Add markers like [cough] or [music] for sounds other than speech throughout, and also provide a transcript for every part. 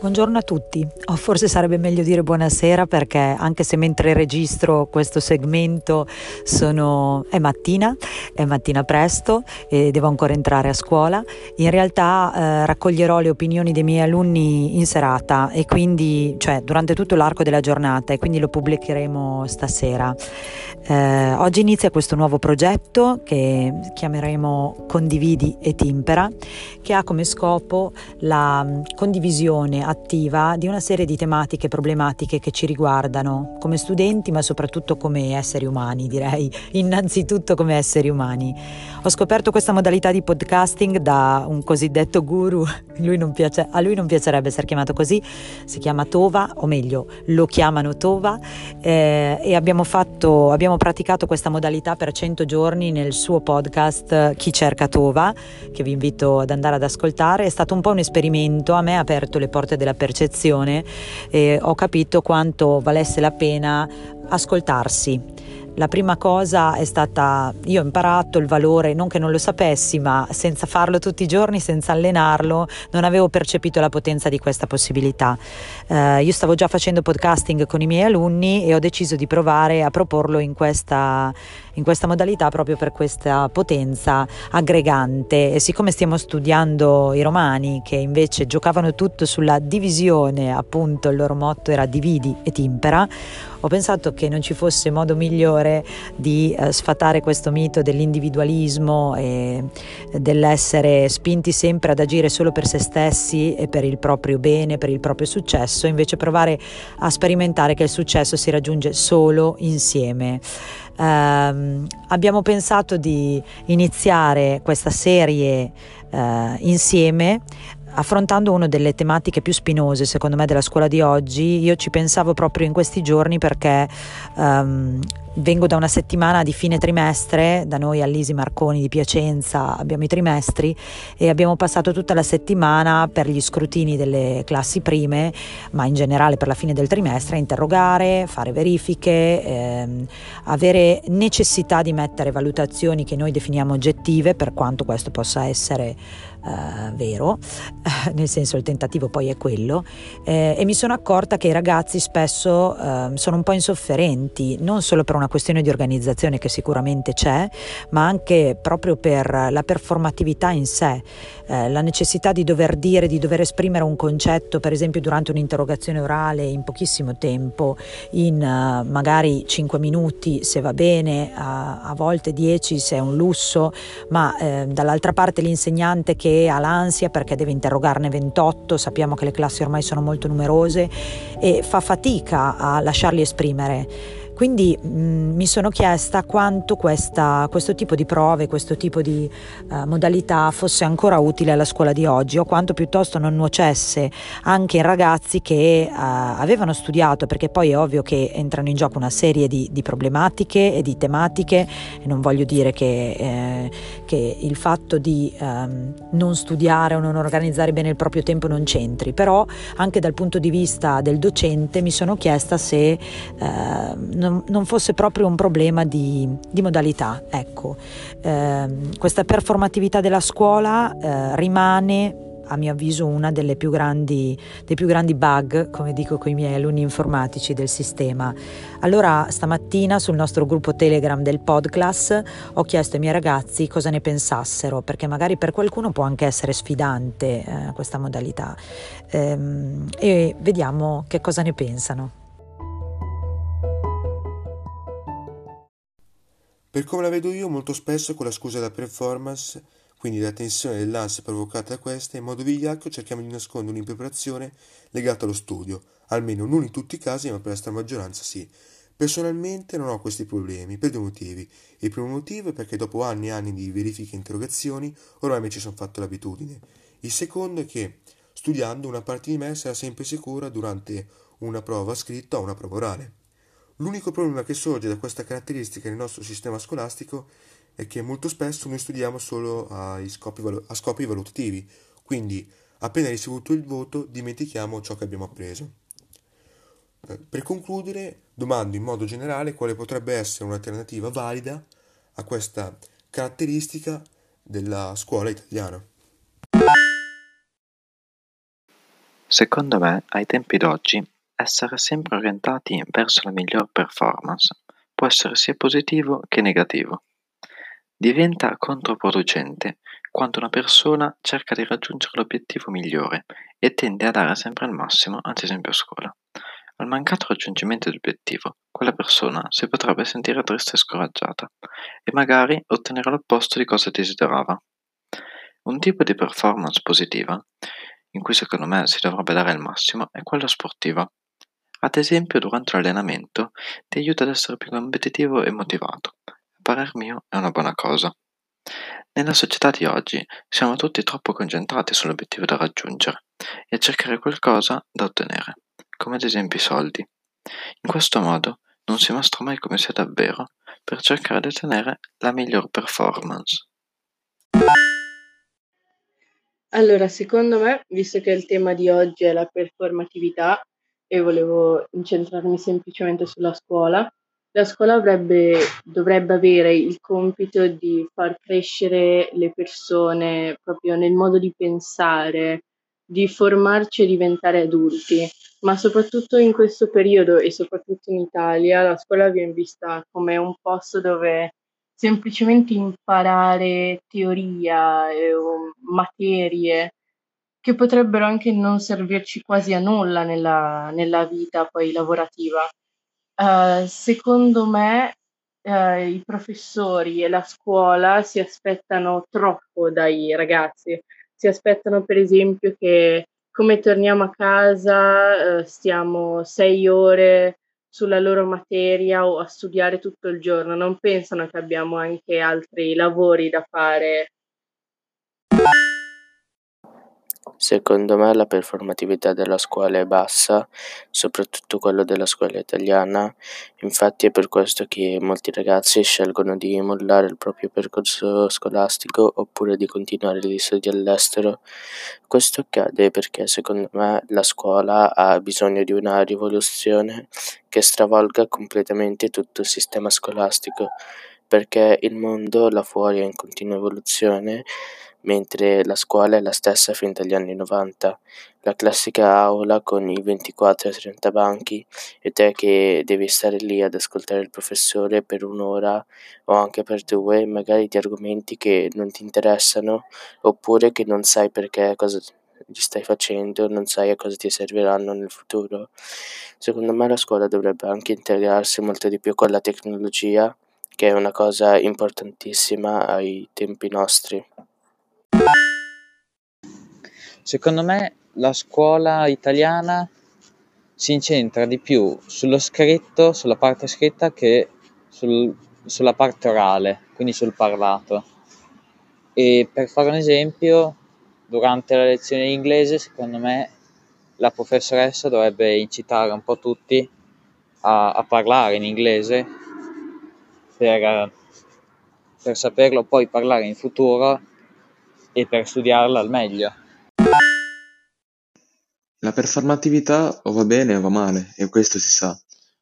Buongiorno a tutti, o forse sarebbe meglio dire buonasera perché anche se mentre registro questo segmento sono... è mattina, è mattina presto e devo ancora entrare a scuola, in realtà eh, raccoglierò le opinioni dei miei alunni in serata e quindi, cioè durante tutto l'arco della giornata e quindi lo pubblicheremo stasera. Eh, oggi inizia questo nuovo progetto che chiameremo Condividi e Timpera, che ha come scopo la condivisione attiva di una serie di tematiche problematiche che ci riguardano come studenti ma soprattutto come esseri umani direi, innanzitutto come esseri umani. Ho scoperto questa modalità di podcasting da un cosiddetto guru, lui piace, a lui non piacerebbe essere chiamato così, si chiama Tova o meglio lo chiamano Tova. Eh, e abbiamo, fatto, abbiamo praticato questa modalità per 100 giorni nel suo podcast Chi cerca Tova che vi invito ad andare ad ascoltare, è stato un po' un esperimento, a me ha aperto le porte della percezione e ho capito quanto valesse la pena ascoltarsi la prima cosa è stata, io ho imparato il valore, non che non lo sapessi, ma senza farlo tutti i giorni, senza allenarlo, non avevo percepito la potenza di questa possibilità. Eh, io stavo già facendo podcasting con i miei alunni e ho deciso di provare a proporlo in questa, in questa modalità proprio per questa potenza aggregante. E siccome stiamo studiando i romani, che invece giocavano tutto sulla divisione, appunto il loro motto era dividi et impera, ho pensato che non ci fosse modo migliore di eh, sfatare questo mito dell'individualismo e dell'essere spinti sempre ad agire solo per se stessi e per il proprio bene, per il proprio successo, invece provare a sperimentare che il successo si raggiunge solo insieme. Um, abbiamo pensato di iniziare questa serie uh, insieme affrontando una delle tematiche più spinose secondo me della scuola di oggi, io ci pensavo proprio in questi giorni perché um, vengo da una settimana di fine trimestre, da noi all'Isi Marconi di Piacenza abbiamo i trimestri e abbiamo passato tutta la settimana per gli scrutini delle classi prime, ma in generale per la fine del trimestre, a interrogare, fare verifiche, ehm, avere necessità di mettere valutazioni che noi definiamo oggettive, per quanto questo possa essere eh, vero, [laughs] nel senso il tentativo poi è quello, eh, e mi sono accorta che i ragazzi spesso eh, sono un po' insofferenti, non solo per una questione di organizzazione che sicuramente c'è, ma anche proprio per la performatività in sé, eh, la necessità di dover dire, di dover esprimere un concetto, per esempio durante un'interrogazione orale in pochissimo tempo, in uh, magari 5 minuti se va bene, a, a volte 10 se è un lusso, ma eh, dall'altra parte l'insegnante che ha l'ansia perché deve interrogarne 28, sappiamo che le classi ormai sono molto numerose e fa fatica a lasciarli esprimere. Quindi mh, mm, mi sono chiesta quanto questa, questo tipo di prove, questo tipo di uh, modalità fosse ancora utile alla scuola di oggi o quanto piuttosto non nuocesse anche in ragazzi che uh, avevano studiato, perché poi è ovvio che entrano in gioco una serie di, di problematiche e di tematiche e non voglio dire che, eh, che il fatto di um, non studiare o non organizzare bene il proprio tempo non c'entri, però anche dal punto di vista del docente mi sono chiesta se uh, non non, fosse proprio un problema di, di modalità. Ecco. Eh, questa performatività della scuola eh, rimane a mio avviso una delle più grandi, dei più grandi bug, come dico con i miei alunni informatici del sistema. Allora stamattina sul nostro gruppo Telegram del Podclass ho chiesto ai miei ragazzi cosa ne pensassero, perché magari per qualcuno può anche essere sfidante eh, questa modalità ehm, e vediamo che cosa ne pensano. Per come la vedo io, molto spesso con la scusa della performance, quindi della tensione e dell'ansia provocata da questa, in modo vigliacco cerchiamo di nascondere un'impreparazione legata allo studio, almeno non in tutti i casi, ma per la stragrande maggioranza sì. Personalmente non ho questi problemi, per due motivi. Il primo motivo è perché dopo anni e anni di verifiche e interrogazioni, ormai mi ci sono fatto l'abitudine. Il secondo è che, studiando, una parte di me sarà sempre sicura durante una prova scritta o una prova orale. L'unico problema che sorge da questa caratteristica nel nostro sistema scolastico è che molto spesso noi studiamo solo scopi, a scopi valutativi, quindi appena ricevuto il voto dimentichiamo ciò che abbiamo appreso. Eh, per concludere, domando in modo generale quale potrebbe essere un'alternativa valida a questa caratteristica della scuola italiana. Secondo me, ai tempi d'oggi, essere sempre orientati verso la miglior performance può essere sia positivo che negativo. Diventa controproducente quando una persona cerca di raggiungere l'obiettivo migliore e tende a dare sempre il massimo, ad esempio a scuola. Al mancato raggiungimento dell'obiettivo, quella persona si potrebbe sentire triste e scoraggiata e magari ottenere l'opposto di cosa desiderava. Un tipo di performance positiva in cui secondo me si dovrebbe dare il massimo è quella sportiva. Ad esempio, durante l'allenamento ti aiuta ad essere più competitivo e motivato. A parer mio è una buona cosa. Nella società di oggi siamo tutti troppo concentrati sull'obiettivo da raggiungere e a cercare qualcosa da ottenere, come ad esempio i soldi. In questo modo non si mostra mai come sia davvero per cercare di ottenere la miglior performance. Allora, secondo me, visto che il tema di oggi è la performatività e volevo incentrarmi semplicemente sulla scuola, la scuola avrebbe, dovrebbe avere il compito di far crescere le persone proprio nel modo di pensare, di formarci e diventare adulti, ma soprattutto in questo periodo e soprattutto in Italia la scuola viene vista come un posto dove semplicemente imparare teoria e, o materie che potrebbero anche non servirci quasi a nulla nella, nella vita poi lavorativa. Uh, secondo me uh, i professori e la scuola si aspettano troppo dai ragazzi, si aspettano per esempio che come torniamo a casa uh, stiamo sei ore sulla loro materia o a studiare tutto il giorno, non pensano che abbiamo anche altri lavori da fare. Secondo me la performatività della scuola è bassa, soprattutto quella della scuola italiana, infatti è per questo che molti ragazzi scelgono di mollare il proprio percorso scolastico oppure di continuare gli studi all'estero. Questo accade perché secondo me la scuola ha bisogno di una rivoluzione che stravolga completamente tutto il sistema scolastico, perché il mondo là fuori è in continua evoluzione mentre la scuola è la stessa fin dagli anni '90, la classica aula con i 24 e 30 banchi e te che devi stare lì ad ascoltare il professore per un'ora o anche per due, magari di argomenti che non ti interessano oppure che non sai perché cosa gli stai facendo, non sai a cosa ti serviranno nel futuro. Secondo me la scuola dovrebbe anche integrarsi molto di più con la tecnologia, che è una cosa importantissima ai tempi nostri. Secondo me la scuola italiana si incentra di più sullo scritto, sulla parte scritta che sul, sulla parte orale, quindi sul parlato. E per fare un esempio, durante la lezione di inglese, secondo me la professoressa dovrebbe incitare un po' tutti a, a parlare in inglese per, per saperlo poi parlare in futuro e per studiarla al meglio. La performatività o va bene o va male, e questo si sa,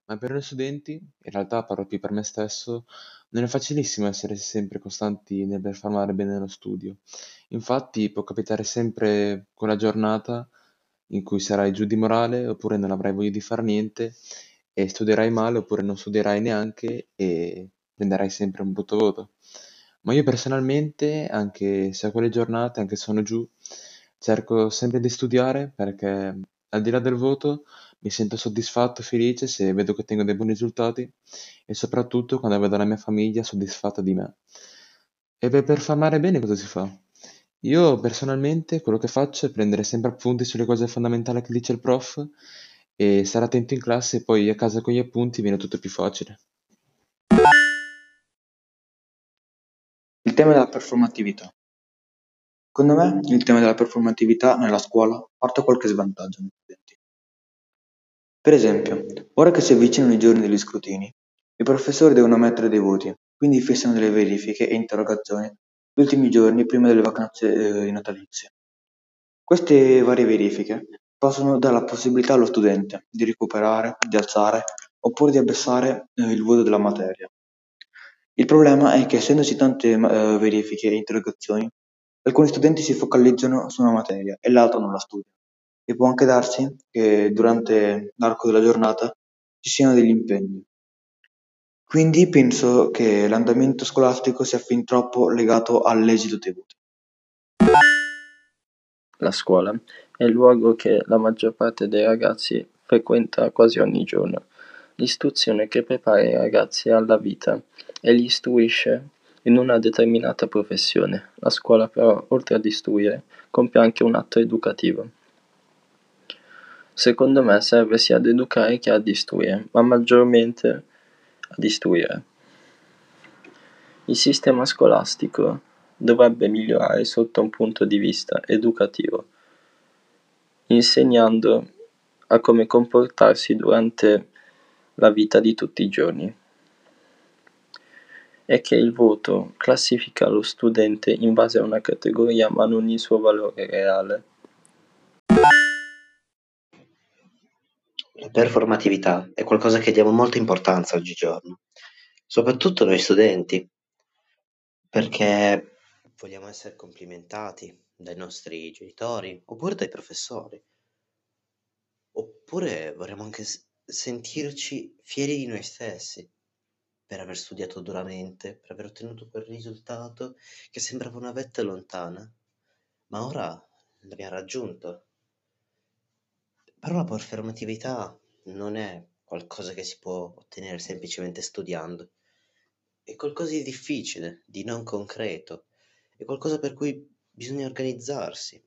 ma per noi studenti, in realtà parlo più per me stesso, non è facilissimo essere sempre costanti nel performare bene nello studio. Infatti può capitare sempre quella giornata in cui sarai giù di morale oppure non avrai voglia di fare niente e studierai male oppure non studierai neanche e prenderai sempre un brutto voto. Ma io personalmente, anche se a quelle giornate, anche se sono giù, cerco sempre di studiare perché al di là del voto mi sento soddisfatto, felice se vedo che ottengo dei buoni risultati e soprattutto quando vedo la mia famiglia soddisfatta di me. E beh, per farmare bene cosa si fa? Io personalmente quello che faccio è prendere sempre appunti sulle cose fondamentali che dice il prof e stare attento in classe e poi a casa con gli appunti viene tutto più facile. Il tema della performatività. Secondo me il tema della performatività nella scuola porta qualche svantaggio agli studenti. Per esempio, ora che si avvicinano i giorni degli scrutini, i professori devono mettere dei voti, quindi fissano delle verifiche e interrogazioni gli ultimi giorni prima delle vacanze eh, natalizie. Queste varie verifiche possono dare la possibilità allo studente di recuperare, di alzare oppure di abbassare eh, il voto della materia. Il problema è che essendoci tante eh, verifiche e interrogazioni, alcuni studenti si focalizzano su una materia e l'altra non la studiano. e può anche darsi che durante l'arco della giornata ci siano degli impegni. Quindi penso che l'andamento scolastico sia fin troppo legato all'esito voti. La scuola è il luogo che la maggior parte dei ragazzi frequenta quasi ogni giorno. L'istruzione che prepara i ragazzi alla vita e li istruisce in una determinata professione. La scuola però, oltre ad istruire, compie anche un atto educativo. Secondo me serve sia ad educare che ad istruire, ma maggiormente ad istruire. Il sistema scolastico dovrebbe migliorare sotto un punto di vista educativo, insegnando a come comportarsi durante la vita di tutti i giorni. È che il voto classifica lo studente in base a una categoria ma non il suo valore reale. La performatività è qualcosa che diamo molta importanza oggigiorno, soprattutto noi studenti, perché vogliamo essere complimentati dai nostri genitori oppure dai professori. Oppure vorremmo anche sentirci fieri di noi stessi per aver studiato duramente, per aver ottenuto quel risultato che sembrava una vetta lontana, ma ora l'abbiamo raggiunto. Però la performatività non è qualcosa che si può ottenere semplicemente studiando, è qualcosa di difficile, di non concreto, è qualcosa per cui bisogna organizzarsi.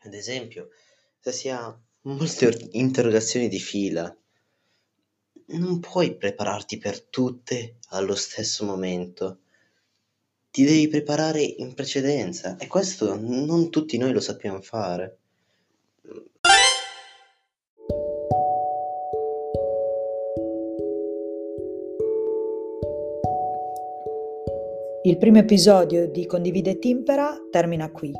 Ad esempio, se si ha molte interrogazioni di fila, non puoi prepararti per tutte allo stesso momento. Ti devi preparare in precedenza e questo non tutti noi lo sappiamo fare. Il primo episodio di Condivide Timpera termina qui.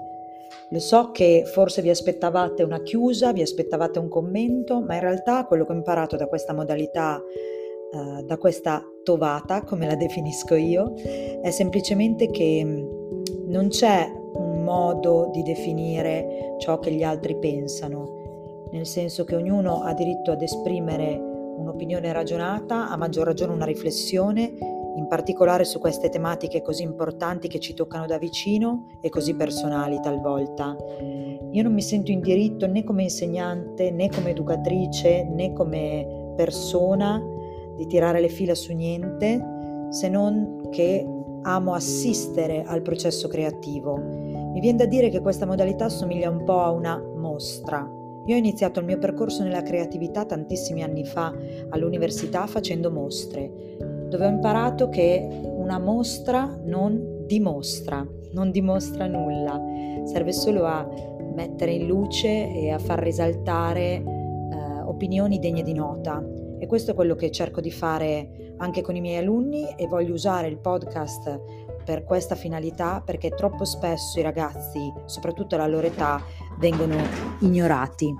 Lo so che forse vi aspettavate una chiusa, vi aspettavate un commento, ma in realtà quello che ho imparato da questa modalità, eh, da questa tovata, come la definisco io, è semplicemente che mm, non c'è un modo di definire ciò che gli altri pensano, nel senso che ognuno ha diritto ad esprimere un'opinione ragionata, a maggior ragione una riflessione in particolare su queste tematiche così importanti che ci toccano da vicino e così personali talvolta. Io non mi sento in diritto né come insegnante, né come educatrice, né come persona di tirare le fila su niente, se non che amo assistere al processo creativo. Mi viene da dire che questa modalità somiglia un po' a una mostra. Io ho iniziato il mio percorso nella creatività tantissimi anni fa all'università facendo mostre dove ho imparato che una mostra non dimostra, non dimostra nulla, serve solo a mettere in luce e a far risaltare eh, opinioni degne di nota. E questo è quello che cerco di fare anche con i miei alunni e voglio usare il podcast per questa finalità perché troppo spesso i ragazzi, soprattutto alla loro età, vengono ignorati.